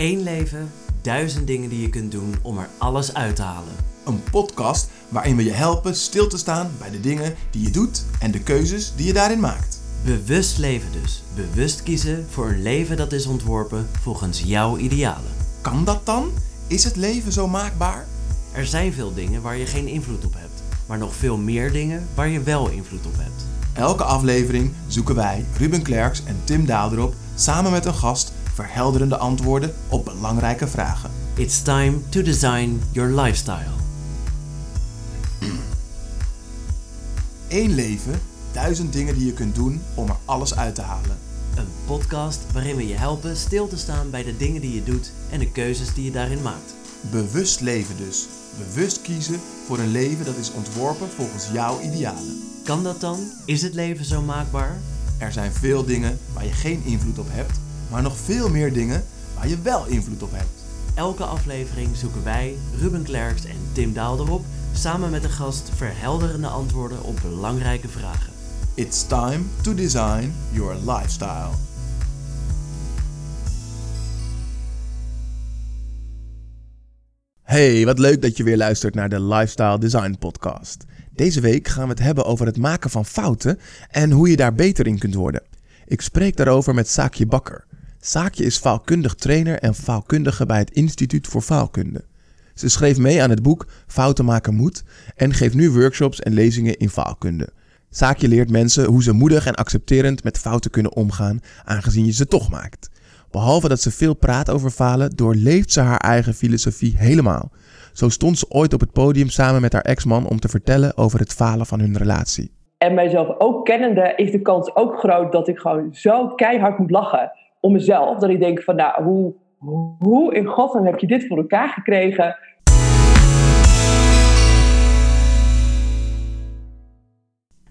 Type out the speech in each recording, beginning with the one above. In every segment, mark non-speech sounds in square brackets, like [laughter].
Eén leven, duizend dingen die je kunt doen om er alles uit te halen. Een podcast waarin we je helpen stil te staan bij de dingen die je doet en de keuzes die je daarin maakt. Bewust leven dus. Bewust kiezen voor een leven dat is ontworpen volgens jouw idealen. Kan dat dan? Is het leven zo maakbaar? Er zijn veel dingen waar je geen invloed op hebt, maar nog veel meer dingen waar je wel invloed op hebt. Elke aflevering zoeken wij, Ruben Klerks en Tim Daalderop, samen met een gast verhelderende antwoorden op belangrijke vragen. It's time to design your lifestyle. Eén leven, duizend dingen die je kunt doen om er alles uit te halen. Een podcast waarin we je helpen stil te staan bij de dingen die je doet en de keuzes die je daarin maakt. Bewust leven dus. Bewust kiezen voor een leven dat is ontworpen volgens jouw idealen. Kan dat dan? Is het leven zo maakbaar? Er zijn veel dingen waar je geen invloed op hebt, maar nog veel meer dingen waar je wel invloed op hebt. Elke aflevering zoeken wij, Ruben Klerks en Tim Daalderop, samen met een gast verhelderende antwoorden op belangrijke vragen. It's time to design your lifestyle. Hey, wat leuk dat je weer luistert naar de Lifestyle Design Podcast. Deze week gaan we het hebben over het maken van fouten en hoe je daar beter in kunt worden. Ik spreek daarover met Saakje Bakker. Saakje is faalkundig trainer en faalkundige bij het Instituut voor Faalkunde. Ze schreef mee aan het boek Fouten maken moet en geeft nu workshops en lezingen in faalkunde. Saakje leert mensen hoe ze moedig en accepterend met fouten kunnen omgaan, aangezien je ze toch maakt. Behalve dat ze veel praat over falen, doorleeft ze haar eigen filosofie helemaal. Zo stond ze ooit op het podium samen met haar ex-man om te vertellen over het falen van hun relatie. En mijzelf ook kennende is de kans ook groot dat ik gewoon zo keihard moet lachen om mezelf. Dat ik denk van nou, hoe, hoe in godsnaam heb je dit voor elkaar gekregen?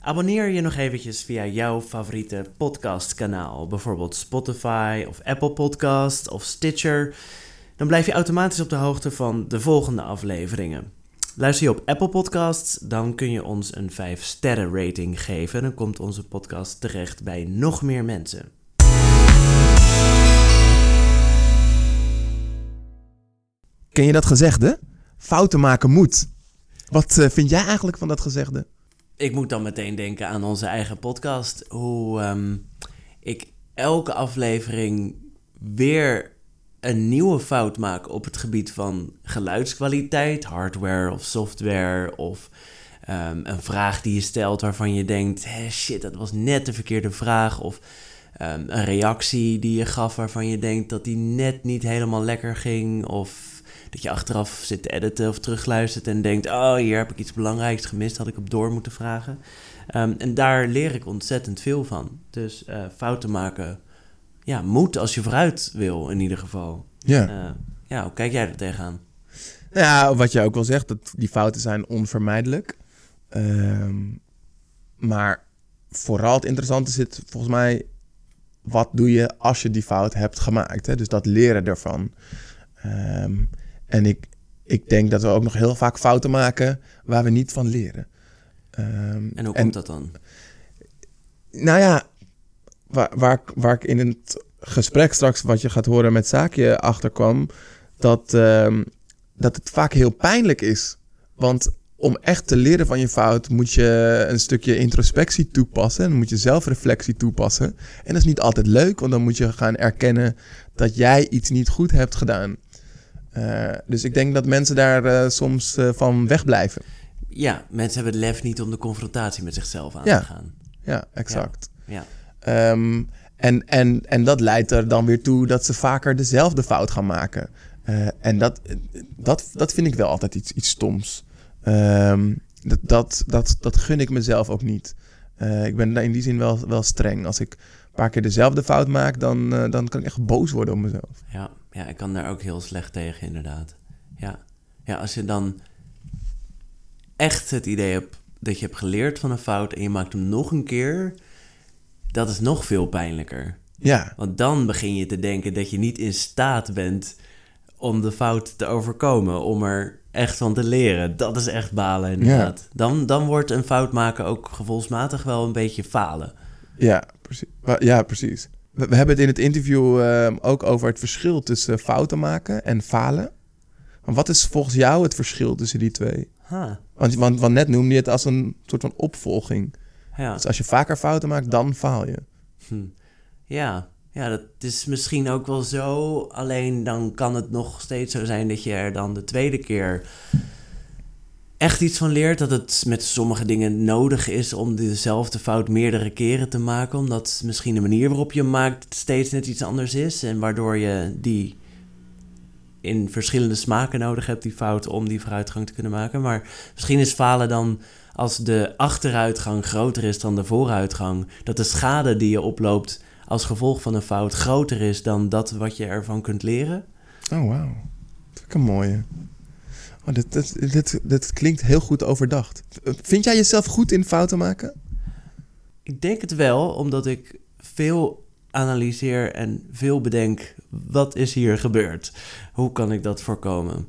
Abonneer je nog eventjes via jouw favoriete podcastkanaal, bijvoorbeeld Spotify of Apple Podcast of Stitcher. Dan blijf je automatisch op de hoogte van de volgende afleveringen. Luister je op Apple Podcasts, dan kun je ons een 5 sterren rating geven. Dan komt onze podcast terecht bij nog meer mensen. Ken je dat gezegde? Fouten maken moet. Wat eh, vind jij eigenlijk van dat gezegde? Ik moet dan meteen denken aan onze eigen podcast. Hoe ehm, ik elke aflevering weer een nieuwe fout maak op het gebied van geluidskwaliteit, hardware of software of ehm, een vraag die je stelt waarvan je denkt, hey, shit, dat was net de verkeerde vraag of ehm, een reactie die je gaf waarvan je denkt dat die net niet helemaal lekker ging of dat je achteraf zit te editen of terugluistert en denkt, oh, hier heb ik iets belangrijks gemist, had ik op door moeten vragen. Ehm, en daar leer ik ontzettend veel van. Dus uh, fouten maken ja, moet als je vooruit wil, in ieder geval. Ja. Uh, ja, hoe kijk jij er tegenaan? Ja, wat je ook wel zegt, dat die fouten zijn onvermijdelijk. Um, maar vooral het interessante zit volgens mij, wat doe je als je die fout hebt gemaakt? Hè? Dus dat leren ervan. Um, en ik, ik denk dat we ook nog heel vaak fouten maken waar we niet van leren. Um, en hoe komt dat dan? Nou ja, waar, waar, waar ik in het gesprek straks wat je gaat horen met Zaakje achterkwam, dat, um, dat het vaak heel pijnlijk is. Want om echt te leren van je fout moet je een stukje introspectie toepassen. En moet je zelfreflectie toepassen. En dat is niet altijd leuk, want dan moet je gaan erkennen dat jij iets niet goed hebt gedaan. Uh, dus ik denk dat mensen daar uh, soms uh, van wegblijven. Ja, mensen hebben het lef niet om de confrontatie met zichzelf aan ja. te gaan. Ja, exact. Ja. ja. Um, en, en, en dat leidt er dan weer toe dat ze vaker dezelfde fout gaan maken. en dat, dat, dat vind ik wel altijd iets, iets stoms. Um, dat, dat, dat, dat gun ik mezelf ook niet. ik ben daar in die zin wel, wel streng. Als ik een paar keer dezelfde fout maak, dan, dan kan ik echt boos worden op mezelf. Ja, ja, ik kan daar ook heel slecht tegen, inderdaad. Ja, ja als je dan echt het idee hebt dat je hebt geleerd van een fout en je maakt hem nog een keer, dat is nog veel pijnlijker. Ja. Want dan begin je te denken dat je niet in staat bent om de fout te overkomen, om er echt van te leren. Dat is echt balen, inderdaad. Ja. Dan, dan wordt een fout maken ook gevoelsmatig wel een beetje falen. Ja, precies. Ja, precies. We, we hebben het in het interview ehm, ook over het verschil tussen fouten maken en falen. Maar wat is volgens jou het verschil tussen die twee? Huh. Want, want, want net noemde je het als een soort van opvolging. Ja. Dus als je vaker fouten maakt, dan faal je. Hm. Ja. ja, dat is misschien ook wel zo. Alleen dan kan het nog steeds zo zijn dat je er dan de tweede keer echt iets van leert. Dat het met sommige dingen nodig is om dezelfde fout meerdere keren te maken. Omdat misschien de manier waarop je maakt steeds net iets anders is. En waardoor je die in verschillende smaken nodig hebt, die fout, om die vooruitgang te kunnen maken. Maar misschien is falen dan als de achteruitgang groter is dan de vooruitgang. Dat de schade die je oploopt als gevolg van een fout groter is dan dat wat je ervan kunt leren. Oh, wauw. Dat ik een mooie. Oh, dit, dit, dit, dit klinkt heel goed overdacht. Vind jij jezelf goed in fouten maken? Ik denk het wel, omdat ik veel analyseer en veel bedenk. Wat is hier gebeurd? Hoe kan ik dat voorkomen?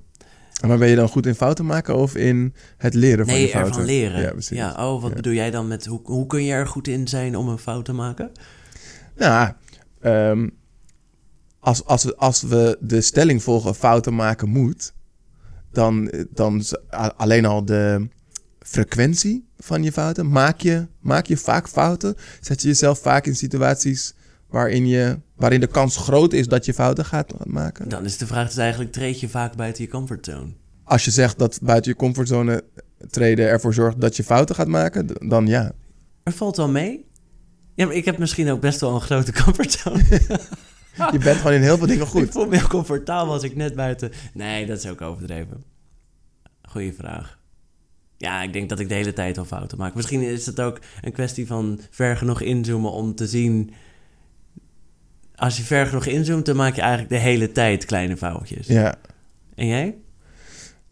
Maar ben je dan goed in fouten maken of in het leren van Nee, je fouten? ervan leren. Ja, precies. Ja, oh, wat Ja. bedoel jij dan met hoe, hoe kun je er goed in zijn om een fout te maken? Nou, ehm, als, als, we, als we de stelling volgen fouten maken moet, dan, dan alleen al de frequentie van je fouten. Maak je, maak je vaak fouten? Zet je jezelf vaak in situaties waarin, je, waarin de kans groot is dat je fouten gaat maken? Dan is de vraag dus eigenlijk, treed je vaak buiten je comfortzone? Als je zegt dat buiten je comfortzone treden ervoor zorgt dat je fouten gaat maken, dan ja. Er valt wel mee. Ja, maar ik heb misschien ook best wel een grote comfortzone. [laughs] Je bent gewoon in heel veel dingen [laughs] Ik goed. voel me heel comfortabel als ik net buiten... Nee, dat is ook overdreven. Goeie vraag. Ja, ik denk dat ik de hele tijd al fouten maak. Misschien is het ook een kwestie van ver genoeg inzoomen om te zien... Als je ver genoeg inzoomt, dan maak je eigenlijk de hele tijd kleine foutjes. Ja. En jij?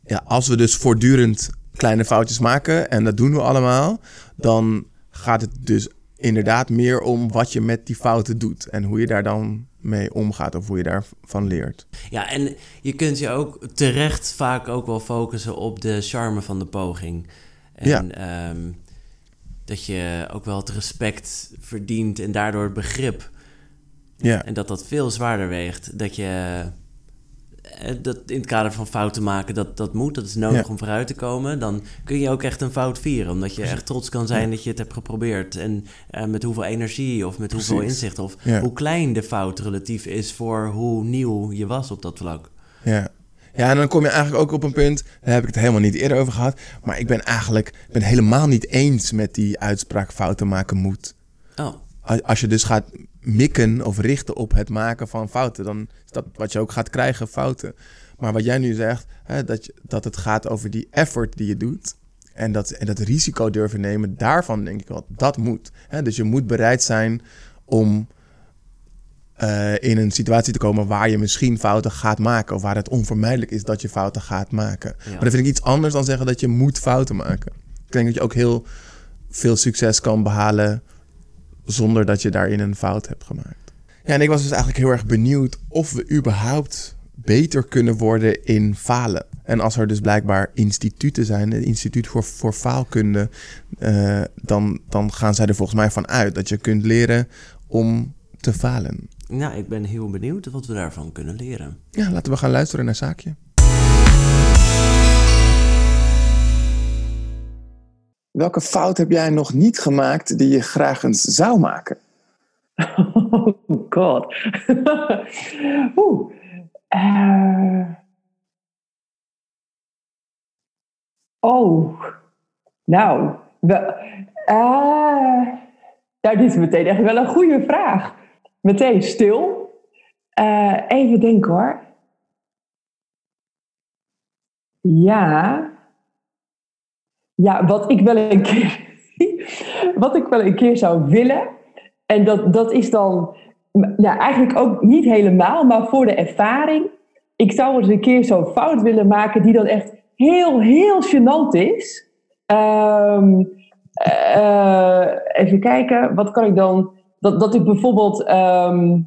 ja, als we dus voortdurend kleine foutjes maken, en dat doen we allemaal, dan gaat het dus inderdaad meer om wat je met die fouten doet en hoe je daar dan mee omgaat of hoe je daarvan leert. Ja, en je kunt je ook terecht vaak ook wel focussen op de charme van de poging. En Ja. ehm, dat je ook wel het respect verdient en daardoor het begrip. Ja, En dat dat veel zwaarder weegt. Dat je dat in het kader van fouten maken, dat, dat moet, dat is nodig Ja. om vooruit te komen. Dan kun je ook echt een fout vieren. Omdat je echt trots kan zijn dat je het hebt geprobeerd. En eh, met hoeveel energie of met hoeveel inzicht. Of Ja. hoe klein de fout relatief is voor hoe nieuw je was op dat vlak. ja. Ja, en dan kom je eigenlijk ook op een punt, daar heb ik het helemaal niet eerder over gehad, maar ik ben eigenlijk ik ben helemaal niet eens met die uitspraak fouten maken moet. Oh, Als je dus gaat mikken of richten op het maken van fouten, dan is dat wat je ook gaat krijgen, fouten. Maar wat jij nu zegt, hè, dat, je, dat het gaat over die effort die je doet en dat, en dat risico durven nemen, daarvan denk ik wel, dat moet. Hè, dus je moet bereid zijn om eh, in een situatie te komen waar je misschien fouten gaat maken of waar het onvermijdelijk is dat je fouten gaat maken. Ja. Maar dat vind ik iets anders dan zeggen dat je moet fouten maken. Ik denk dat je ook heel veel succes kan behalen zonder dat je daarin een fout hebt gemaakt. Ja, en ik was dus eigenlijk heel erg benieuwd of we überhaupt beter kunnen worden in falen. En als er dus blijkbaar instituten zijn, het instituut voor, voor faalkunde, eh, dan, dan gaan zij er volgens mij van uit dat je kunt leren om te falen. nou, ik ben heel benieuwd wat we daarvan kunnen leren. Ja, laten we gaan luisteren naar Zaakje. Welke fout heb jij nog niet gemaakt die je graag eens zou maken? [laughs] Oh god. [laughs] Oeh. Eh. Oh. Nou. Eh, nou, dit is meteen echt wel een goede vraag. Meteen stil. Eh, even denken hoor. Ja. Ja, wat ik wel een keer, [laughs] wat ik wel een keer zou willen. En dat, dat is dan nou, eigenlijk ook niet helemaal, maar voor de ervaring. Ik zou eens een keer zo'n fout willen maken die dan echt heel, heel gênant is. Ehm, eh, even kijken, wat kan ik dan... Dat, dat ik bijvoorbeeld ehm,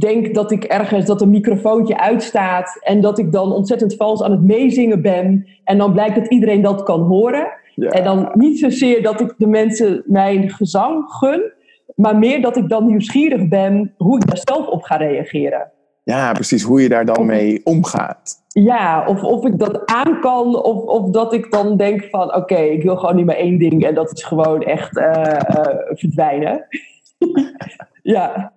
denk dat ik ergens dat een microfoontje uitstaat en dat ik dan ontzettend vals aan het meezingen ben. En dan blijkt dat iedereen dat kan horen. Ja. En dan niet zozeer dat ik de mensen mijn gezang gun, Maar meer dat ik dan nieuwsgierig ben hoe ik daar zelf op ga reageren. Ja, precies. Hoe je daar dan mee omgaat. Ja, of, of ik dat aan kan, of, of dat ik dan denk van oké, ik wil gewoon niet maar één ding en dat is gewoon echt uh, verdwijnen. [laughs] ja.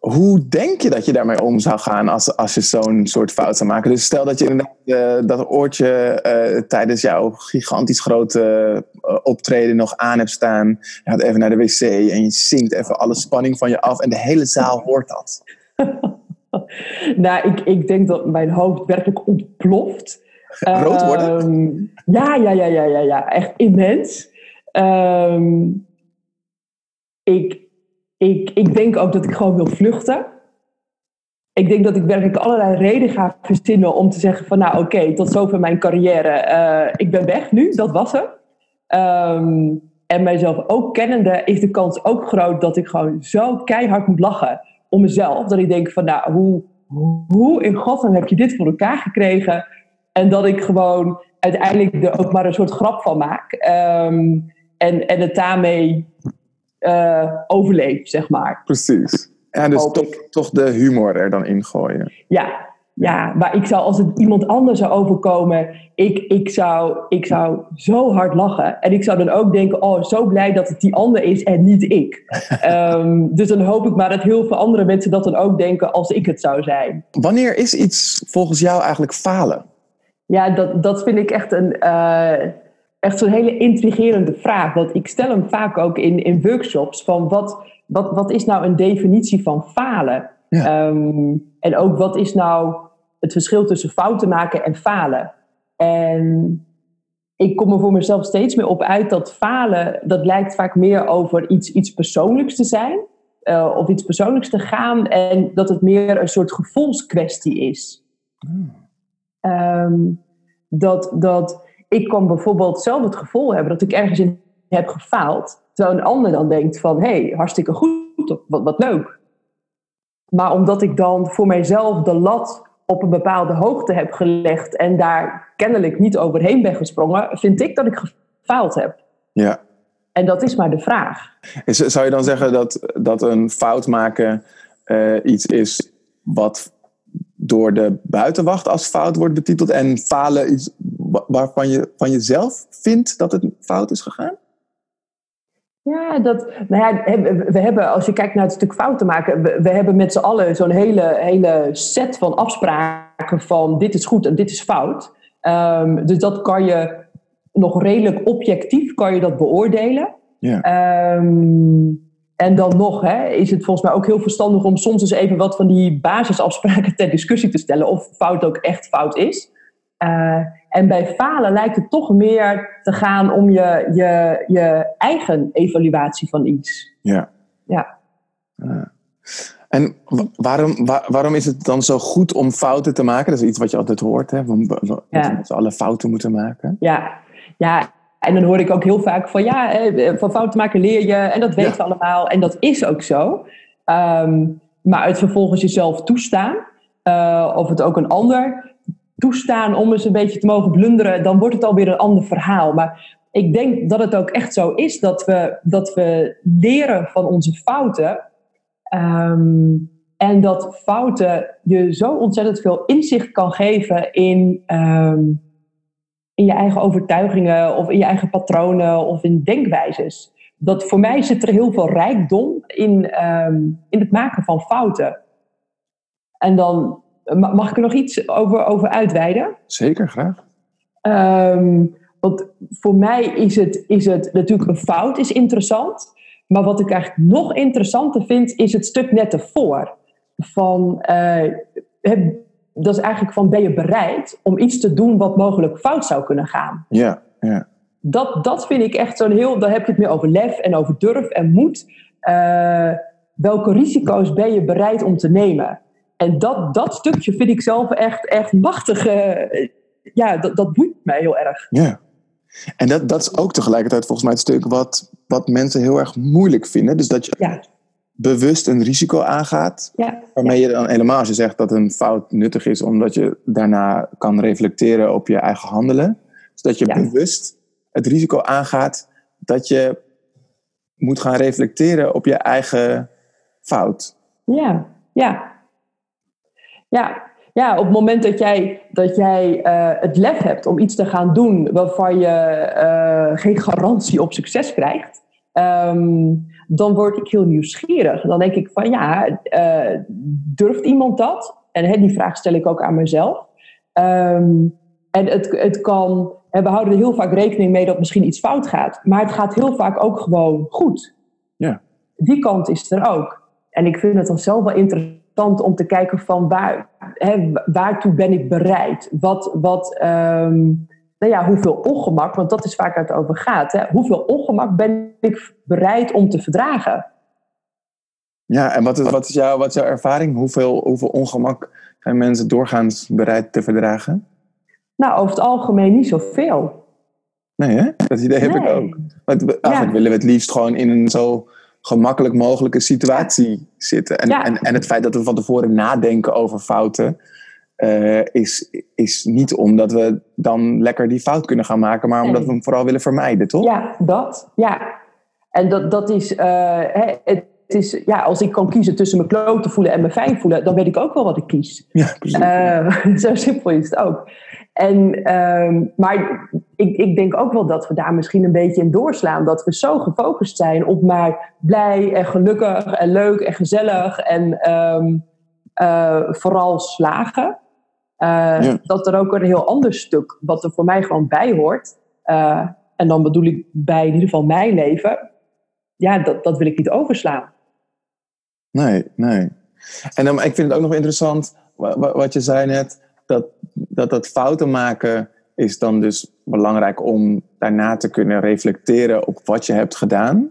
Hoe denk je dat je daarmee om zou gaan als, als je zo'n soort fout zou maken? Dus stel dat je inderdaad uh, dat oortje uh, tijdens jouw gigantisch grote optreden nog aan hebt staan. Je gaat even naar de wc en je zingt even alle spanning van je af en de hele zaal hoort dat. [laughs] nou, ik, ik denk dat mijn hoofd werkelijk ontploft. Rood worden? Um, ja, ja, ja, ja, ja, ja, echt immens. Um, ik, ik, ik denk ook dat ik gewoon wil vluchten. Ik denk dat ik werkelijk allerlei redenen ga verzinnen om te zeggen van nou oké, tot zover mijn carrière. Uh, ik ben weg nu, dat was het. Um, en mijzelf ook kennende is de kans ook groot dat ik gewoon zo keihard moet lachen om mezelf. Dat ik denk van, nou, hoe, hoe in godsnaam heb je dit voor elkaar gekregen? En dat ik gewoon uiteindelijk er ook maar een soort grap van maak. Um, en, en het daarmee uh, overleef, zeg maar. Precies. Ja, dus toch, toch de humor er dan in gooien. Ja, ja, maar ik zou, als het iemand anders zou overkomen, ik, ik, zou, ik zou zo hard lachen. En ik zou dan ook denken, oh, zo blij dat het die ander is en niet ik. um, [laughs] dus dan hoop ik maar dat heel veel andere mensen dat dan ook denken als ik het zou zijn. Wanneer is iets volgens jou eigenlijk falen? Ja, dat, dat vind ik echt een... Uh, echt zo'n hele intrigerende vraag. Want ik stel hem vaak ook in, in workshops van wat, wat, wat is nou een definitie van falen? Ja. Um, en ook wat is nou het verschil tussen fouten maken en falen? En ik kom er voor mezelf steeds meer op uit dat falen, dat lijkt vaak meer over iets, iets persoonlijks te zijn. Uh, of iets persoonlijks te gaan. En dat het meer een soort gevoelskwestie is. Hmm. Um, dat, dat ik kan bijvoorbeeld zelf het gevoel hebben dat ik ergens in heb gefaald. Terwijl een ander dan denkt van, hé, hey, hartstikke goed, wat, wat leuk. Maar omdat ik dan voor mijzelf de lat op een bepaalde hoogte heb gelegd en daar kennelijk niet overheen ben gesprongen, vind ik dat ik gefaald heb. Ja. En dat is maar de vraag. Is, zou je dan zeggen dat, dat een fout maken uh, iets is wat door de buitenwacht als fout wordt betiteld en falen iets waarvan je van jezelf vindt dat het fout is gegaan? Ja, dat, nou ja, we hebben, als je kijkt naar het stuk fouten maken, we, we hebben met z'n allen zo'n hele, hele set van afspraken van dit is goed en dit is fout. Um, dus dat kan je nog redelijk objectief kan je dat beoordelen. Ja. Um, en dan nog hè, is het volgens mij ook heel verstandig om soms eens even wat van die basisafspraken ter discussie te stellen of fout ook echt fout is. Uh, en bij falen lijkt het toch meer te gaan om je, je, je eigen evaluatie van iets. Ja. ja. Uh, en waarom, waar, waarom is het dan zo goed om fouten te maken? Dat is iets wat je altijd hoort, hè? Dat ja. we alle fouten moeten maken. Ja, ja. En dan hoor ik ook heel vaak van ja, van fouten maken leer je en dat weten we allemaal. En dat is ook zo. Um, maar het vervolgens jezelf toestaan, uh, of het ook een ander toestaan om eens een beetje te mogen blunderen, dan wordt het alweer een ander verhaal. Maar ik denk dat het ook echt zo is dat we, dat we leren van onze fouten. Um, en dat fouten je zo ontzettend veel inzicht kan geven in, um, in je eigen overtuigingen of in je eigen patronen of in denkwijzes. Dat voor mij zit er heel veel rijkdom in, um, in het maken van fouten. En dan Mag ik er nog iets over, over uitweiden? Zeker, graag. Um, want voor mij is het, is het natuurlijk een fout is interessant. Maar wat ik eigenlijk nog interessanter vind, is het stuk net ervoor. Van, uh, dat is eigenlijk van, ben je bereid om iets te doen wat mogelijk fout zou kunnen gaan? Ja, ja. Dat, dat vind ik echt zo'n heel, dan heb je het meer over lef en over durf en moed. Uh, welke risico's ben je bereid om te nemen? En dat, dat stukje vind ik zelf echt, echt machtig. Uh, ja, dat, dat boeit mij heel erg. Ja. En dat, dat is ook tegelijkertijd volgens mij het stuk wat, wat mensen heel erg moeilijk vinden. Dus dat je ja. Bewust een risico aangaat. Ja. Waarmee je dan helemaal, als je zegt dat een fout nuttig is, omdat je daarna kan reflecteren op je eigen handelen. Dus dat je bewust het risico aangaat dat je moet gaan reflecteren op je eigen fout. Ja, ja. Ja, ja op het moment dat jij, dat jij uh, het lef hebt om iets te gaan doen waarvan je uh, geen garantie op succes krijgt, um, dan word ik heel nieuwsgierig. Dan denk ik van ja, uh, durft iemand dat? En hè, die vraag stel ik ook aan mezelf. Um, en het, het kan, en we houden er heel vaak rekening mee dat misschien iets fout gaat, maar het gaat heel vaak ook gewoon goed. Ja. Die kant is er ook. En ik vind het dan zelf wel interessant om te kijken van waar, hè, waartoe ben ik bereid? Wat, wat, um, nou ja, hoeveel ongemak, want dat is vaak waar het over gaat. Hè? Hoeveel ongemak ben ik bereid om te verdragen? Ja, en wat is, wat is, jouw, wat is jouw ervaring? Hoeveel, hoeveel ongemak zijn mensen doorgaans bereid te verdragen? Nou, over het algemeen niet zoveel. Nee, hè? Dat idee heb nee. ik ook. Want eigenlijk ja. willen we het liefst gewoon in een zo gemakkelijk mogelijke situatie ja. zitten. En, ja. en, en het feit dat we van tevoren nadenken over fouten, uh, is, is niet omdat we dan lekker die fout kunnen gaan maken, maar omdat we hem vooral willen vermijden, toch? Ja, dat. Ja. En dat, dat is, uh, hè, het is, ja, als ik kan kiezen tussen me kloot te voelen en me fijn voelen, dan weet ik ook wel wat ik kies. [laughs] Ja, precies. Uh, [laughs] zo simpel is het ook. En, um, maar ik, ik denk ook wel dat we daar misschien een beetje in doorslaan. Dat we zo gefocust zijn op maar blij en gelukkig en leuk en gezellig en um, uh, vooral slagen. Ja. Dat er ook een heel ander stuk, wat er voor mij gewoon bij hoort. Uh, en dan bedoel ik bij in ieder geval mijn leven. Ja, dat, dat wil ik niet overslaan. Nee, nee. En dan, ik vind het ook nog interessant, wat je zei net, dat dat, dat fouten maken is dan dus belangrijk om daarna te kunnen reflecteren op wat je hebt gedaan.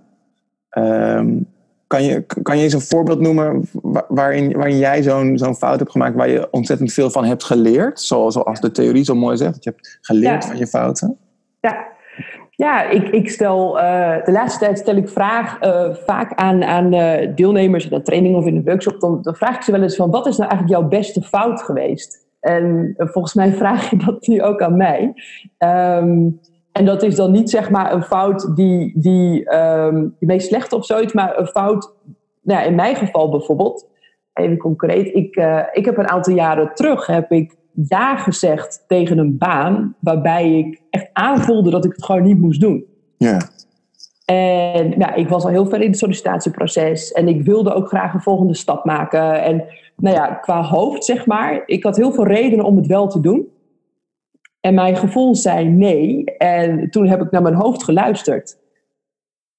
Um, kan, je, kan je eens een voorbeeld noemen waarin, waarin jij zo'n zo'n fout hebt gemaakt waar je ontzettend veel van hebt geleerd? Zoals, zoals de theorie zo mooi zegt, dat je hebt geleerd ja. van je fouten. Ja, ja, ik, ik stel uh, de laatste tijd stel ik vraag uh, vaak aan, aan uh, deelnemers in een training of in een workshop. Dan, dan vraag ik ze wel eens van wat is nou eigenlijk jouw beste fout geweest? En volgens mij vraag je dat nu ook aan mij. Um, en dat is dan niet zeg maar een fout die, die um, je meest slecht of zoiets, maar een fout, nou, in mijn geval bijvoorbeeld, even concreet, ik, uh, ik heb een aantal jaren terug heb ik ja gezegd tegen een baan waarbij ik echt aanvoelde dat ik het gewoon niet moest doen. Ja. En nou, ik was al heel ver in het sollicitatieproces en ik wilde ook graag een volgende stap maken. En nou ja, qua hoofd zeg maar, ik had heel veel redenen om het wel te doen. En mijn gevoel zei nee. En toen heb ik naar mijn hoofd geluisterd.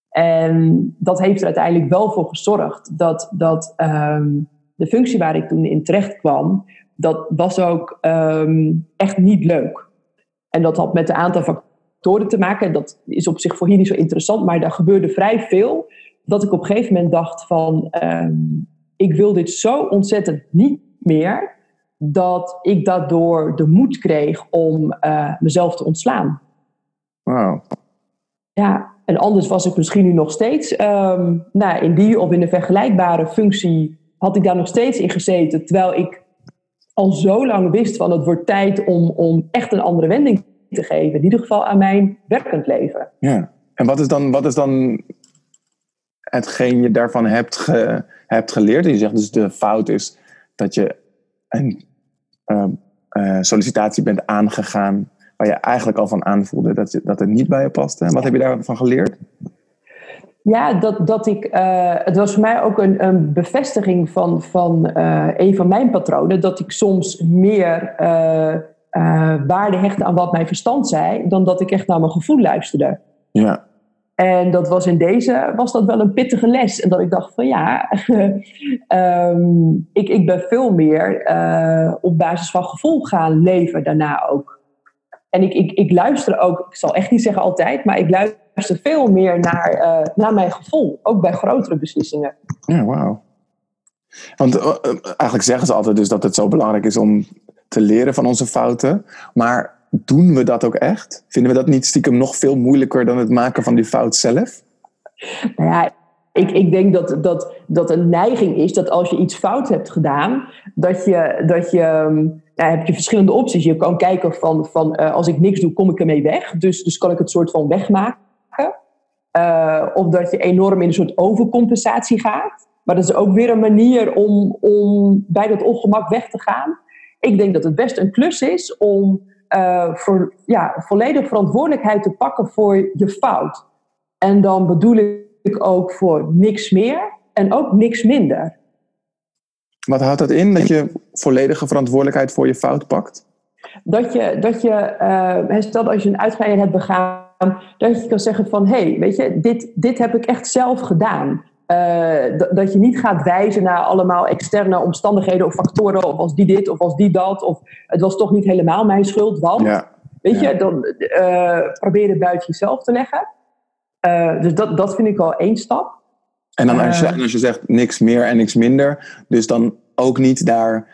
En dat heeft er uiteindelijk wel voor gezorgd dat, dat um, de functie waar ik toen in terecht kwam, dat was ook um, echt niet leuk. En dat had met een aantal factoren te maken. Dat is op zich voor hier niet zo interessant, maar daar gebeurde vrij veel. Dat ik op een gegeven moment dacht van, um, ik wil dit zo ontzettend niet meer dat ik daardoor de moed kreeg om uh, mezelf te ontslaan. Wauw. Ja, en anders was ik misschien nu nog steeds um, nou, in die of in een vergelijkbare functie, had ik daar nog steeds in gezeten, terwijl ik al zo lang wist van het wordt tijd om, om echt een andere wending te geven. In ieder geval aan mijn werkend leven. Ja, en wat is dan, wat is dan hetgeen je daarvan hebt, ge, hebt geleerd? Je zegt dus de fout is dat je een sollicitatie bent aangegaan waar je eigenlijk al van aanvoelde dat, je, dat het niet bij je paste. Wat heb je daarvan geleerd? Ja, dat, dat ik, uh, het was voor mij ook een, een bevestiging van, van uh, een van mijn patronen, dat ik soms meer uh, waarde hechtte aan wat mijn verstand zei, dan dat ik echt naar mijn gevoel luisterde. Ja. En dat was in deze, was dat wel een pittige les. En dat ik dacht van ja, um, [laughs] ik, ik ben veel meer op basis van gevoel gaan leven daarna ook. En ik, ik, ik luister ook, ik zal echt niet zeggen altijd, maar ik luister veel meer naar, uh, naar mijn gevoel. Ook bij grotere beslissingen. Ja, wauw. Want uh, eigenlijk zeggen ze altijd dus dat het zo belangrijk is om te leren van onze fouten. Maar doen we dat ook echt? Vinden we dat niet stiekem nog veel moeilijker dan het maken van die fout zelf? Nou ja, ik, ik denk dat, dat, dat een neiging is dat als je iets fout hebt gedaan, dat je, dat je ja, heb je verschillende opties. Je kan kijken van, van uh, als ik niks doe, kom ik ermee weg. Dus, dus kan ik het soort van wegmaken. Uh, of dat je enorm in een soort overcompensatie gaat. Maar dat is ook weer een manier om, om bij dat ongemak weg te gaan. Ik denk dat het best een klus is om uh, voor, ja, volledig verantwoordelijkheid te pakken voor je fout. En dan bedoel ik ook voor niks meer en ook niks minder. Wat houdt dat in, dat je volledige verantwoordelijkheid voor je fout pakt? Dat je, dat je uh, stel als je een uitglijder hebt begaan, dat je kan zeggen van, hé, hey, weet je, dit, dit heb ik echt zelf gedaan. Uh, dat je niet gaat wijzen naar allemaal externe omstandigheden of factoren, of als die dit of als die dat, of het was toch niet helemaal mijn schuld, want, ja. weet je, dan uh, probeer het buiten jezelf te leggen. Uh, dus dat, dat vind ik al één stap. En dan als je, als je zegt niks meer en niks minder, dus dan ook niet daar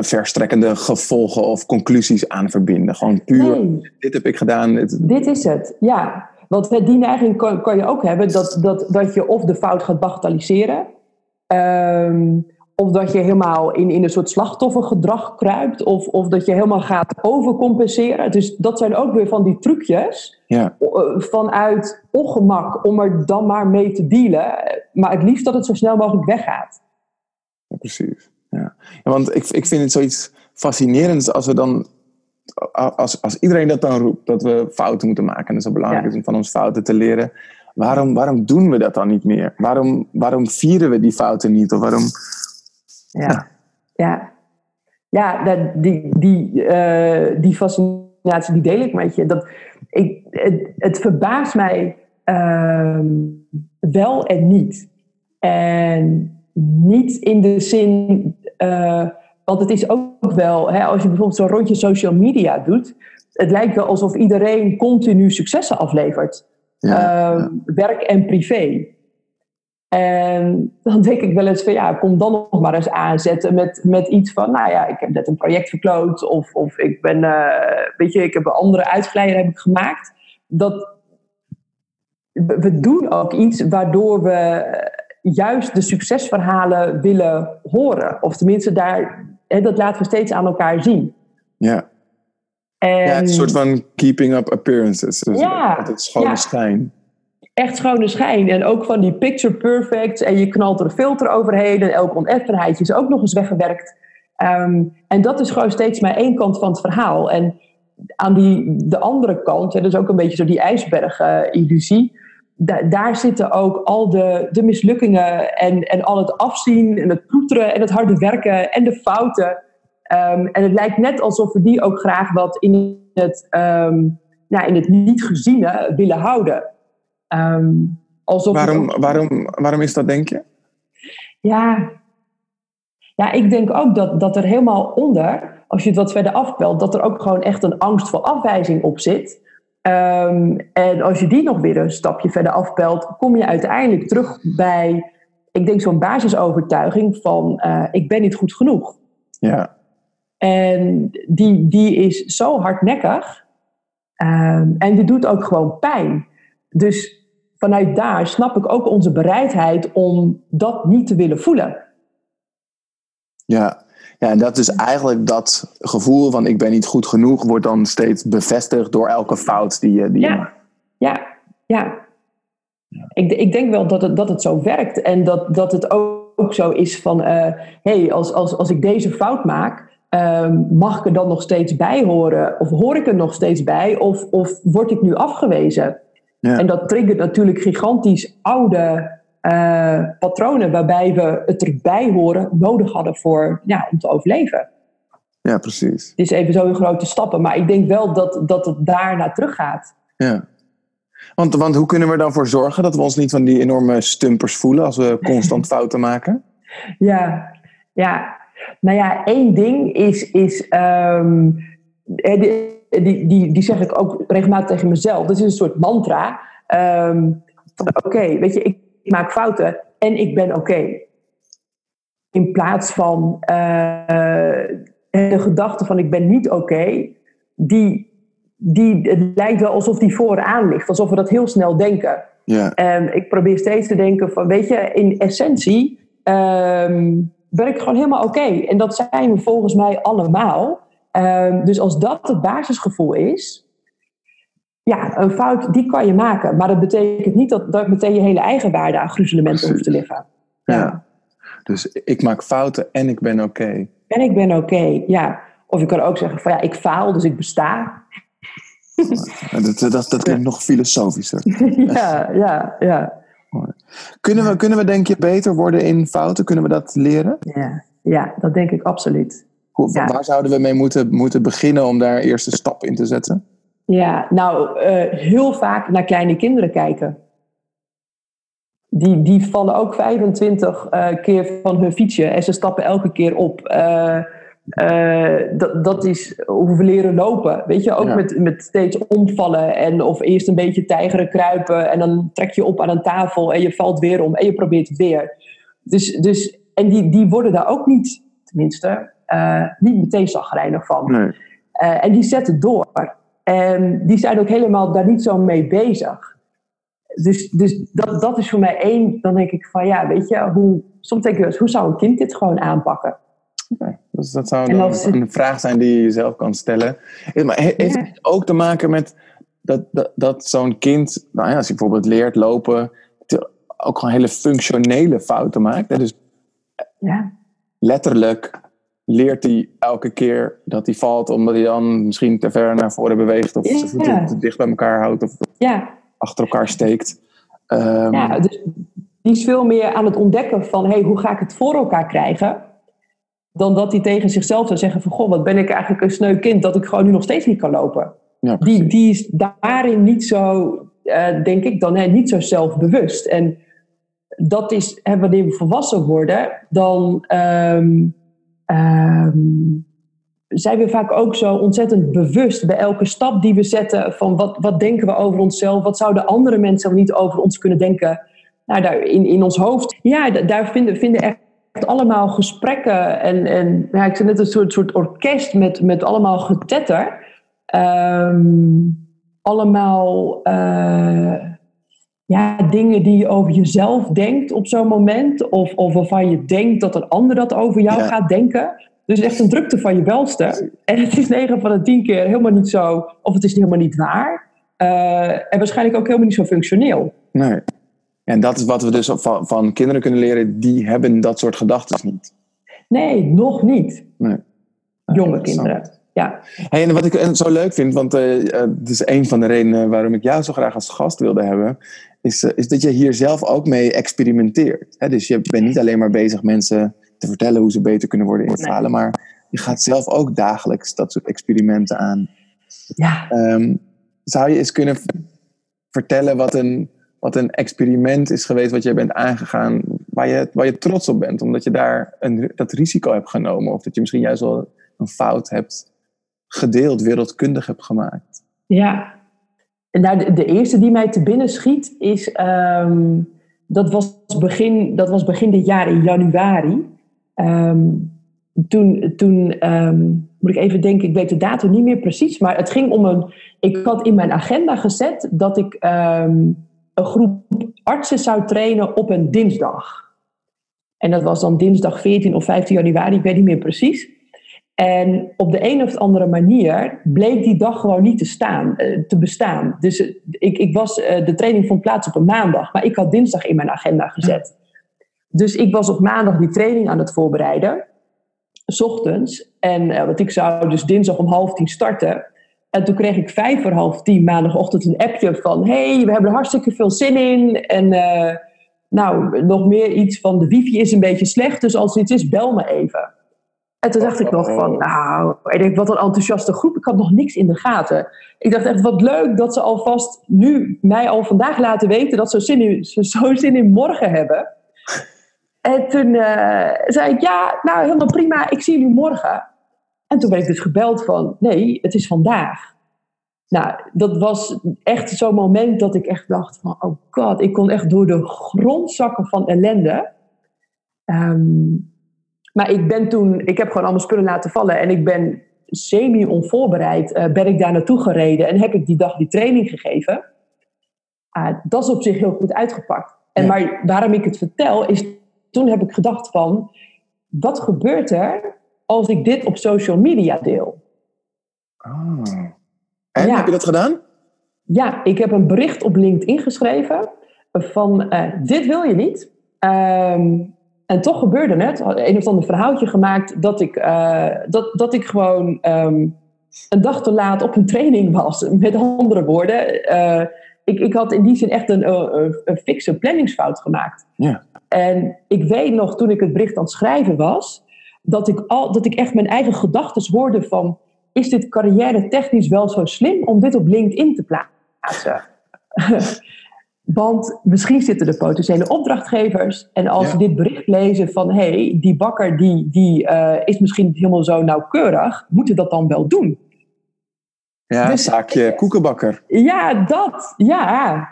verstrekkende gevolgen of conclusies aan verbinden. Gewoon puur, nee. dit heb ik gedaan. Dit, dit is het, ja. Want die neiging kan, kan, je ook hebben dat, dat, dat je of de fout gaat bagatelliseren. Um, of dat je helemaal in, in een soort slachtoffergedrag kruipt. Of, of dat je helemaal gaat overcompenseren. Dus dat zijn ook weer van die trucjes. Ja. Vanuit ongemak om er dan maar mee te dealen. Maar het liefst dat het zo snel mogelijk weggaat. Ja, precies. Ja. ja. want ik, ik vind het zoiets fascinerends als we dan als, als iedereen dat dan roept, dat we fouten moeten maken, en dat is zo belangrijk is om van ons fouten te leren, waarom, waarom doen we dat dan niet meer? Waarom, waarom vieren we die fouten niet? Of waarom... Ja, ja. ja dat, die, die, uh, die fascinatie die deel ik met je. Dat, ik, het, het verbaast mij uh, wel en niet. En niet in de zin... Uh, want het is ook wel, hè, als je bijvoorbeeld zo'n rondje social media doet, het lijkt wel alsof iedereen continu successen aflevert. Ja, uh, Werk en privé. En dan denk ik wel eens van ja, kom dan nog maar eens aanzetten met, met iets van, nou ja, ik heb net een project verkloot of, of ik ben, uh, weet je, ik heb een andere uitgeleider heb ik gemaakt. Dat, we doen ook iets waardoor we juist de succesverhalen willen horen. Of tenminste, daar, dat laten we steeds aan elkaar zien. Ja. En, ja, een soort van keeping up appearances. Dus ja, het schone ja. schijn. Echt schone schijn. En ook van die picture perfect. En je knalt er een filter overheen. En elk oneffenheidje is ook nog eens weggewerkt. Um, en dat is gewoon steeds maar één kant van het verhaal. En aan die, de andere kant, ja, dat is ook een beetje zo die ijsberg-illusie. Da daar zitten ook al de, de mislukkingen en, en al het afzien en het ploeteren en het harde werken en de fouten. Um, en het lijkt net alsof we die ook graag wat in het, um, ja, in het niet geziene willen houden. Um, alsof waarom, ook... waarom, waarom is dat, denk je? Ja, ja ik denk ook dat, dat er helemaal onder, als je het wat verder afpelt, dat er ook gewoon echt een angst voor afwijzing op zit. Um, en als je die nog weer een stapje verder afpelt, kom je uiteindelijk terug bij, ik denk zo'n basisovertuiging van uh, ik ben niet goed genoeg. Ja. En die, die is zo hardnekkig um, en die doet ook gewoon pijn. Dus vanuit daar snap ik ook onze bereidheid om dat niet te willen voelen. Ja, ja, en dat is eigenlijk dat gevoel van ik ben niet goed genoeg, wordt dan steeds bevestigd door elke fout die je, die ja. je maakt. Ja, ja. Ik, ik denk wel dat het, dat het zo werkt en dat, dat het ook zo is van, hé, uh, hey, als, als, als ik deze fout maak, uh, mag ik er dan nog steeds bij horen? Of hoor ik er nog steeds bij? Of, of word ik nu afgewezen? Ja. En dat triggert natuurlijk gigantisch oude uh, patronen waarbij we het erbij horen nodig hadden voor, ja, om te overleven. Ja, precies. Het is even zo in grote stappen, maar ik denk wel dat, dat het daar naar terug gaat. Ja. Want, want hoe kunnen we dan voor zorgen dat we ons niet van die enorme stumpers voelen als we constant [laughs] fouten maken? Ja, ja. Nou ja, één ding is, is um, die, die, die, die zeg ik ook regelmatig tegen mezelf. Dat is een soort mantra. Um, Oké, okay, weet je, ik maak fouten en ik ben oké. In plaats van uh, de gedachte van ik ben niet oké, die, die, het lijkt wel alsof die vooraan ligt, alsof we dat heel snel denken. Ja. En ik probeer steeds te denken van, weet je, in essentie um, ben ik gewoon helemaal oké. En dat zijn we volgens mij allemaal. Um, dus als dat het basisgevoel is, ja, een fout die kan je maken. Maar dat betekent niet dat, dat meteen je hele eigen waarde aan gruzelementen hoeft te liggen. Ja. Dus ik maak fouten en ik ben oké. En ik ben oké, ja. Of je kan ook zeggen van ja, ik faal, dus ik besta. Dat, dat, dat klinkt nog filosofischer. [laughs] ja, ja, ja. Kunnen we, kunnen we denk je beter worden in fouten? Kunnen we dat leren? Ja, ja dat denk ik absoluut. Hoe, Ja. Waar zouden we mee moeten, moeten beginnen om daar eerste stappen in te zetten? Ja, nou, eh, heel vaak naar kleine kinderen kijken. Die, die vallen ook 25 eh, keer van hun fietsje en ze stappen elke keer op. Eh, dat, dat is hoe we leren lopen. Weet je, ook Ja. met, met steeds omvallen en of eerst een beetje tijgeren, kruipen en dan trek je op aan een tafel en je valt weer om en je probeert het weer. Dus, dus, en die, die worden daar ook niet, tenminste, niet meteen zagrijnig van. Nee. En die zetten door. En die zijn ook helemaal daar niet zo mee bezig. Dus, dus dat, dat is voor mij één. Dan denk ik van ja, weet je, hoe, soms denk ik eens, hoe zou een kind dit gewoon aanpakken? Dus dat zou het- een vraag zijn die je jezelf kan stellen. Maar he- heeft Ja. het ook te maken met dat, dat, dat zo'n kind, nou ja, als hij bijvoorbeeld leert lopen, ook gewoon hele functionele fouten maakt. Hè? Dus Ja, letterlijk leert hij elke keer dat hij valt, omdat hij dan misschien te ver naar voren beweegt, of zijn voeten te dicht bij elkaar houdt, of ja, achter elkaar steekt. Ehm, ja dus die is veel meer aan het ontdekken van hey, hoe ga ik het voor elkaar krijgen? Dan dat hij tegen zichzelf zou zeggen van goh, wat ben ik eigenlijk een sneu kind dat ik gewoon nu nog steeds niet kan lopen. ja, die, die is daarin niet zo, eh, denk ik, dan hè, niet zo zelfbewust. En dat is, hè, wanneer we volwassen worden, dan ehm, ehm, zijn we vaak ook zo ontzettend bewust bij elke stap die we zetten van wat, wat denken we over onszelf, wat zouden andere mensen niet over ons kunnen denken. Nou, daar in, in ons hoofd, ja, da- daar vinden, vinden echt allemaal gesprekken en, en ja, ik zeg net een soort, soort orkest met, met allemaal getetter. Ehm, allemaal eh, ja, dingen die je over jezelf denkt op zo'n moment. Of, of waarvan je denkt dat een ander dat over jou Ja. gaat denken. Dus echt een drukte van je welste. En het is 9 van de 10 keer helemaal niet zo, of het is helemaal niet waar. Eh, en waarschijnlijk ook helemaal niet zo functioneel. nee. En dat is wat we dus van, van kinderen kunnen leren, die hebben dat soort gedachten niet. Nee, nog niet. Nee. Jonge Interessant. kinderen. Ja. Hey, en wat ik eh, zo leuk vind, want eh, eh, het is een van de redenen waarom ik jou zo graag als gast wilde hebben, is, eh, is dat je hier zelf ook mee experimenteert. Hè? Dus je bent niet alleen maar bezig mensen te vertellen hoe ze beter kunnen worden in Nee. falen, maar je gaat zelf ook dagelijks dat soort experimenten aan. ja. Ehm, zou je eens kunnen vertellen wat een, wat een experiment is geweest wat jij bent aangegaan, waar je, waar je trots op bent, omdat je daar een, dat risico hebt genomen, of dat je misschien juist wel een fout hebt gedeeld, wereldkundig hebt gemaakt? Ja. Nou, de, eerste die mij te binnen schiet is... ehm, dat, was begin, dat was begin dit jaar in januari. Ehm, toen, toen ehm, moet ik even denken, ik weet de datum niet meer precies... maar het ging om een... Ik had in mijn agenda gezet dat ik een groep artsen zou trainen op een dinsdag. En dat was dan dinsdag 14 of 15 januari, ik weet niet meer precies... En op de een of andere manier bleek die dag gewoon niet te, staan, eh, te bestaan. Dus eh, ik, ik was, eh, de training vond plaats op een maandag, maar ik had dinsdag in mijn agenda gezet. Dus ik was op maandag die training aan het voorbereiden, s ochtends. En want ik zou dus dinsdag om half tien starten. En toen kreeg ik vijf voor half tien maandagochtend een appje van... hey, we hebben er hartstikke veel zin in. En nou, nog meer iets van de wifi is een beetje slecht, dus als er iets is, bel me even. En toen dacht ik nog van, nou, ik denk, wat een enthousiaste groep. Ik had nog niks in de gaten. Ik dacht echt, wat leuk dat ze alvast nu mij al vandaag laten weten dat ze zin in, ze zo zin in morgen hebben. En toen eh, zei ik, ja, nou helemaal prima, ik zie jullie morgen. En toen werd ik dus gebeld van, nee, het is vandaag. Nou, dat was echt zo'n moment dat ik echt dacht van, oh god, ik kon echt door de grond zakken van ellende. Ehm, maar ik ben toen, ik heb gewoon allemaal spullen laten vallen en ik ben semi-onvoorbereid, eh, ben ik daar naartoe gereden en heb ik die dag die training gegeven. Ah, dat is op zich heel goed uitgepakt. En Ja. maar waarom ik het vertel, is toen heb ik gedacht van, wat gebeurt er als ik dit op social media deel? Ah. En Ja. heb je dat gedaan? ja, ik heb een bericht op LinkedIn geschreven van eh, dit wil je niet. Ehm, en toch gebeurde het. Een of ander verhaaltje gemaakt dat ik, uh, dat, dat ik gewoon ehm, een dag te laat op een training was. Met andere woorden, uh, ik, ik had in die zin echt een, een, een fikse planningsfout gemaakt. Ja. En ik weet nog, toen ik het bericht aan het schrijven was, dat ik, al, dat ik echt mijn eigen gedachten hoorde van... is dit carrière technisch wel zo slim om dit op LinkedIn te plaatsen? [laughs] Want misschien zitten de potentiële opdrachtgevers en als ze dit bericht lezen van hé, hey, die bakker die, die uh, is misschien niet helemaal zo nauwkeurig, moeten dat dan wel doen? Ja, dus, zaakje koekenbakker. Ja, dat. Ja.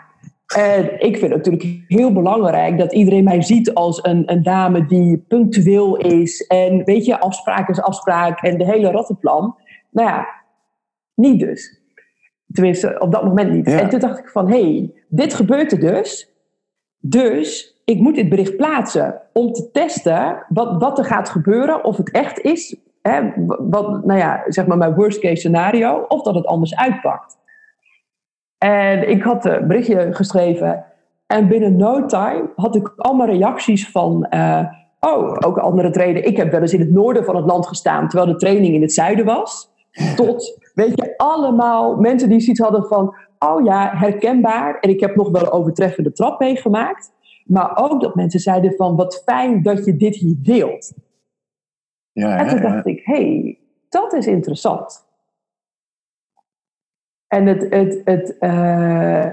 En ik vind het natuurlijk heel belangrijk dat iedereen mij ziet als een, een dame die punctueel is. En weet je, afspraak is afspraak en de hele rattenplan. Nou ja, niet dus. Tenminste, op dat moment niet. En toen dacht ik van, hé, hey, dit gebeurt er dus. Dus ik moet dit bericht plaatsen om te testen wat, wat er gaat gebeuren. Of het echt is, hè, wat, nou ja, zeg maar mijn worst case scenario. Of dat het anders uitpakt. En ik had een berichtje geschreven. En binnen no time had ik allemaal reacties van... Uh, oh, ook andere treden. Ik heb wel eens in het noorden van het land gestaan... terwijl de training in het zuiden was. Tot Weet je, allemaal mensen die zoiets hadden van, oh ja, herkenbaar. En ik heb nog wel een overtreffende trap meegemaakt. Maar ook dat mensen zeiden van, wat fijn dat je dit hier deelt. Ja, en toen dacht ik, hé, hey, dat is interessant. En het, het, het, uh,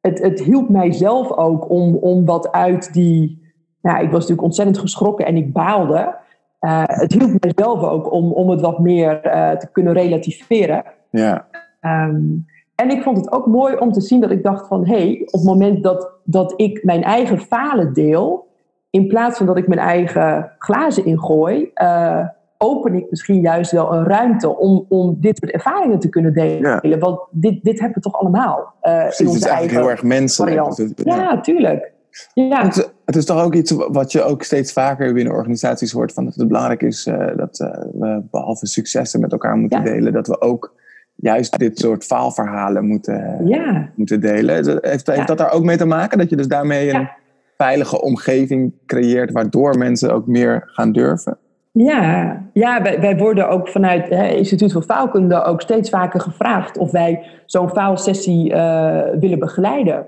het, het hielp mij zelf ook om, om wat uit die... Nou, ik was natuurlijk ontzettend geschrokken en ik baalde. Uh, het hielp mijzelf ook om, om het wat meer uh, te kunnen relativeren. Ja. Um, en ik vond het ook mooi om te zien dat ik dacht van... hé, hey, op het moment dat, dat ik mijn eigen falen deel... in plaats van dat ik mijn eigen glazen ingooi... Uh, open ik misschien juist wel een ruimte om, om dit soort ervaringen te kunnen delen. Ja. Want dit, dit hebben we toch allemaal. Uh, Precies, in onze het is eigenlijk heel erg menselijk. Ja, ja, tuurlijk. Ja. Het, is toch ook iets wat je ook steeds vaker binnen organisaties hoort: van dat het belangrijk is uh, dat uh, we behalve successen met elkaar moeten ja. delen, dat we ook juist dit soort faalverhalen moeten, ja. moeten delen. Heeft, heeft dat daar ook mee te maken? Dat je dus daarmee een veilige omgeving creëert waardoor mensen ook meer gaan durven? Ja, ja wij, wij worden ook vanuit het Instituut voor Faalkunde ook steeds vaker gevraagd of wij zo'n faalsessie uh, willen begeleiden.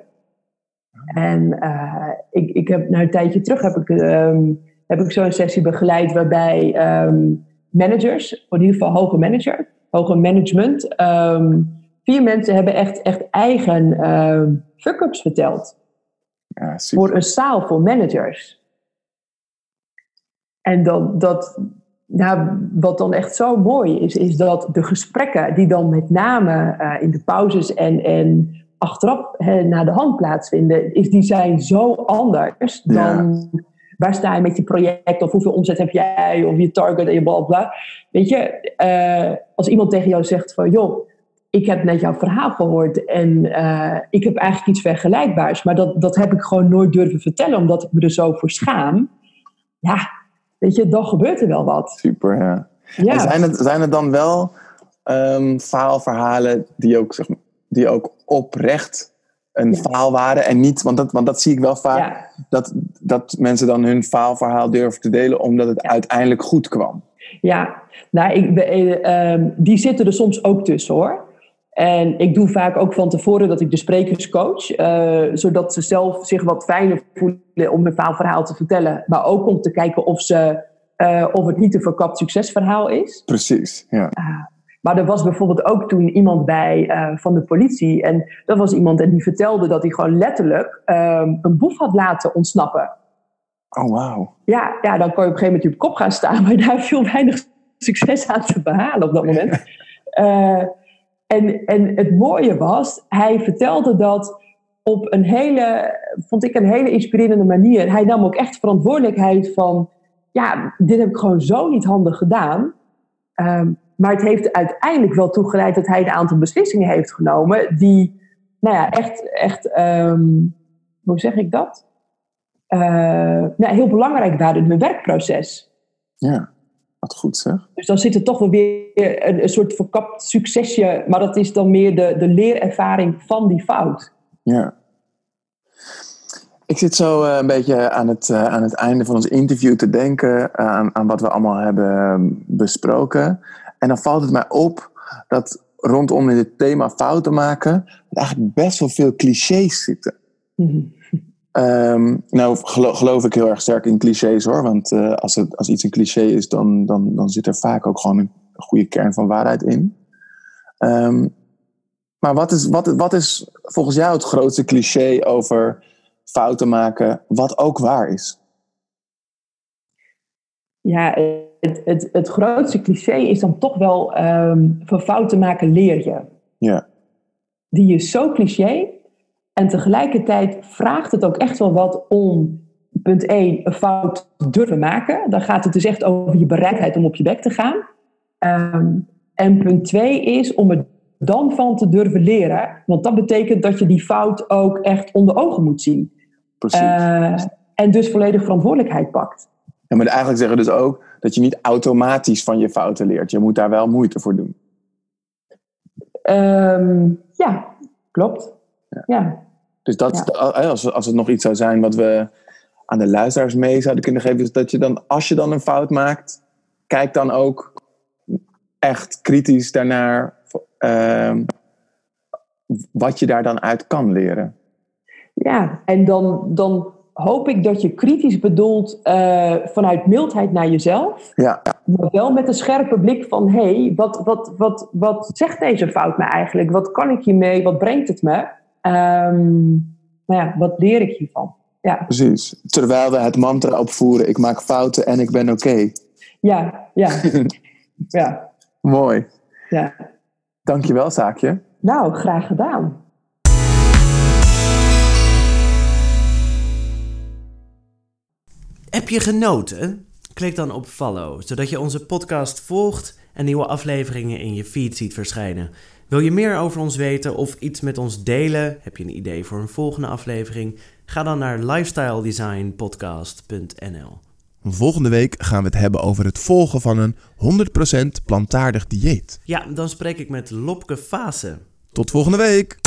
En uh, ik, ik heb nou een tijdje terug heb ik, um, heb ik zo'n sessie begeleid waarbij um, managers, in ieder geval hoge manager, hoger management, um, vier mensen hebben echt, echt eigen fuck-ups verteld. Ja, voor een zaal voor managers. En dat, dat, nou, wat dan echt zo mooi is, is dat de gesprekken die dan met name uh, in de pauzes en, en achteraf hè, naar de hand plaatsvinden, is, die zijn zo anders dan ja. waar sta je met je project of hoeveel omzet heb jij of je target en je bla bla. Weet je, uh, als iemand tegen jou zegt van joh, ik heb net jouw verhaal gehoord en uh, ik heb eigenlijk iets vergelijkbaars, maar dat, dat heb ik gewoon nooit durven vertellen omdat ik me er zo voor schaam. Ja, weet je, dan gebeurt er wel wat. Super, ja. ja. En zijn, het, zijn het dan wel um, faalverhalen die ook, zeg maar, die ook oprecht een ja. faal waren en niet, want dat, want dat zie ik wel vaak, ja. dat, dat mensen dan hun faalverhaal durven te delen omdat het ja. uiteindelijk goed kwam. Ja, nou, ik, uh, um, die zitten er soms ook tussen hoor. En ik doe vaak ook van tevoren dat ik de sprekers coach, uh, zodat ze zelf zich wat fijner voelen om hun faalverhaal te vertellen, maar ook om te kijken of, ze, uh, of het niet een verkapt succesverhaal is. Precies, ja. Maar er was bijvoorbeeld ook toen iemand bij uh, van de politie. En dat was iemand en die vertelde dat hij gewoon letterlijk um, een boef had laten ontsnappen. Oh, wauw. Ja, ja, dan kon je op een gegeven moment op kop gaan staan. [laughs] Maar daar viel weinig succes aan te behalen op dat moment. uh, [laughs] en, en het mooie was, hij vertelde dat op een hele, vond ik een hele inspirerende manier. Hij nam ook echt verantwoordelijkheid van, ja, dit heb ik gewoon zo niet handig gedaan. Um, maar het heeft uiteindelijk wel toegeleid dat hij een aantal beslissingen heeft genomen die, nou ja, echt, echt um, hoe zeg ik dat? Uh, nou, heel belangrijk waren in mijn werkproces. Ja. Wat goed zeg. Dus dan zit er toch wel weer een, een soort verkapt succesje, maar dat is dan meer de, de leerervaring van die fout. Ja. Ik zit zo eh, een beetje aan het, eh, aan het einde van ons interview te denken eh, aan, aan wat we allemaal hebben besproken. En dan valt het mij op dat rondom het thema fouten maken, er eigenlijk best wel veel clichés zitten. Ehm, nou, gelo- geloof ik heel erg sterk in clichés hoor. Want eh, als, het, als iets een cliché is, dan, dan, dan zit er vaak ook gewoon een goede kern van waarheid in. Ehm, maar wat is, wat, wat is volgens jou het grootste cliché over fouten maken, wat ook waar is? Ja, het, het, het grootste cliché is dan toch wel ehm, van fouten maken leer je. Ja, Die is zo cliché. En tegelijkertijd vraagt het ook echt wel wat om, punt 1, een fout durven maken. Dan gaat het dus echt over je bereidheid om op je bek te gaan. Ehm, en punt 2 is om er dan van te durven leren. Want dat betekent dat je die fout ook echt onder ogen moet zien. precies. Eh, en dus volledig verantwoordelijkheid pakt. Ja, maar eigenlijk zeggen dus ook dat je niet automatisch van je fouten leert. Je moet daar wel moeite voor doen. Ehm, ja, klopt. Ja. Dus dat, als, als het nog iets zou zijn wat we aan de luisteraars mee zouden kunnen geven, is dat je dan, als je dan een fout maakt, kijk dan ook echt kritisch daarnaar ehm, wat je daar dan uit kan leren. Ja, en dan, dan hoop ik dat je kritisch bedoelt eh, vanuit mildheid naar jezelf. Ja, Maar wel met een scherpe blik van, hé, hey, wat, wat, wat, wat zegt deze fout me eigenlijk? Wat kan ik hiermee? Wat brengt het me? Nou ja, wat leer ik hiervan? Ja, precies. Terwijl we het mantra opvoeren, ik maak fouten en ik ben oké. ja, ja. [laughs] ja, Mooi. ja. Dankjewel, Zaakje. Nou, graag gedaan. Heb je genoten? Klik dan op follow, zodat je onze podcast volgt en nieuwe afleveringen in je feed ziet verschijnen. Wil je meer over ons weten of iets met ons delen? Heb je een idee voor een volgende aflevering? Ga dan naar lifestyledesignpodcast.nl. Volgende week gaan we het hebben over het volgen van een 100% plantaardig dieet. Ja, dan spreek ik met Lopke Fase. Tot volgende week!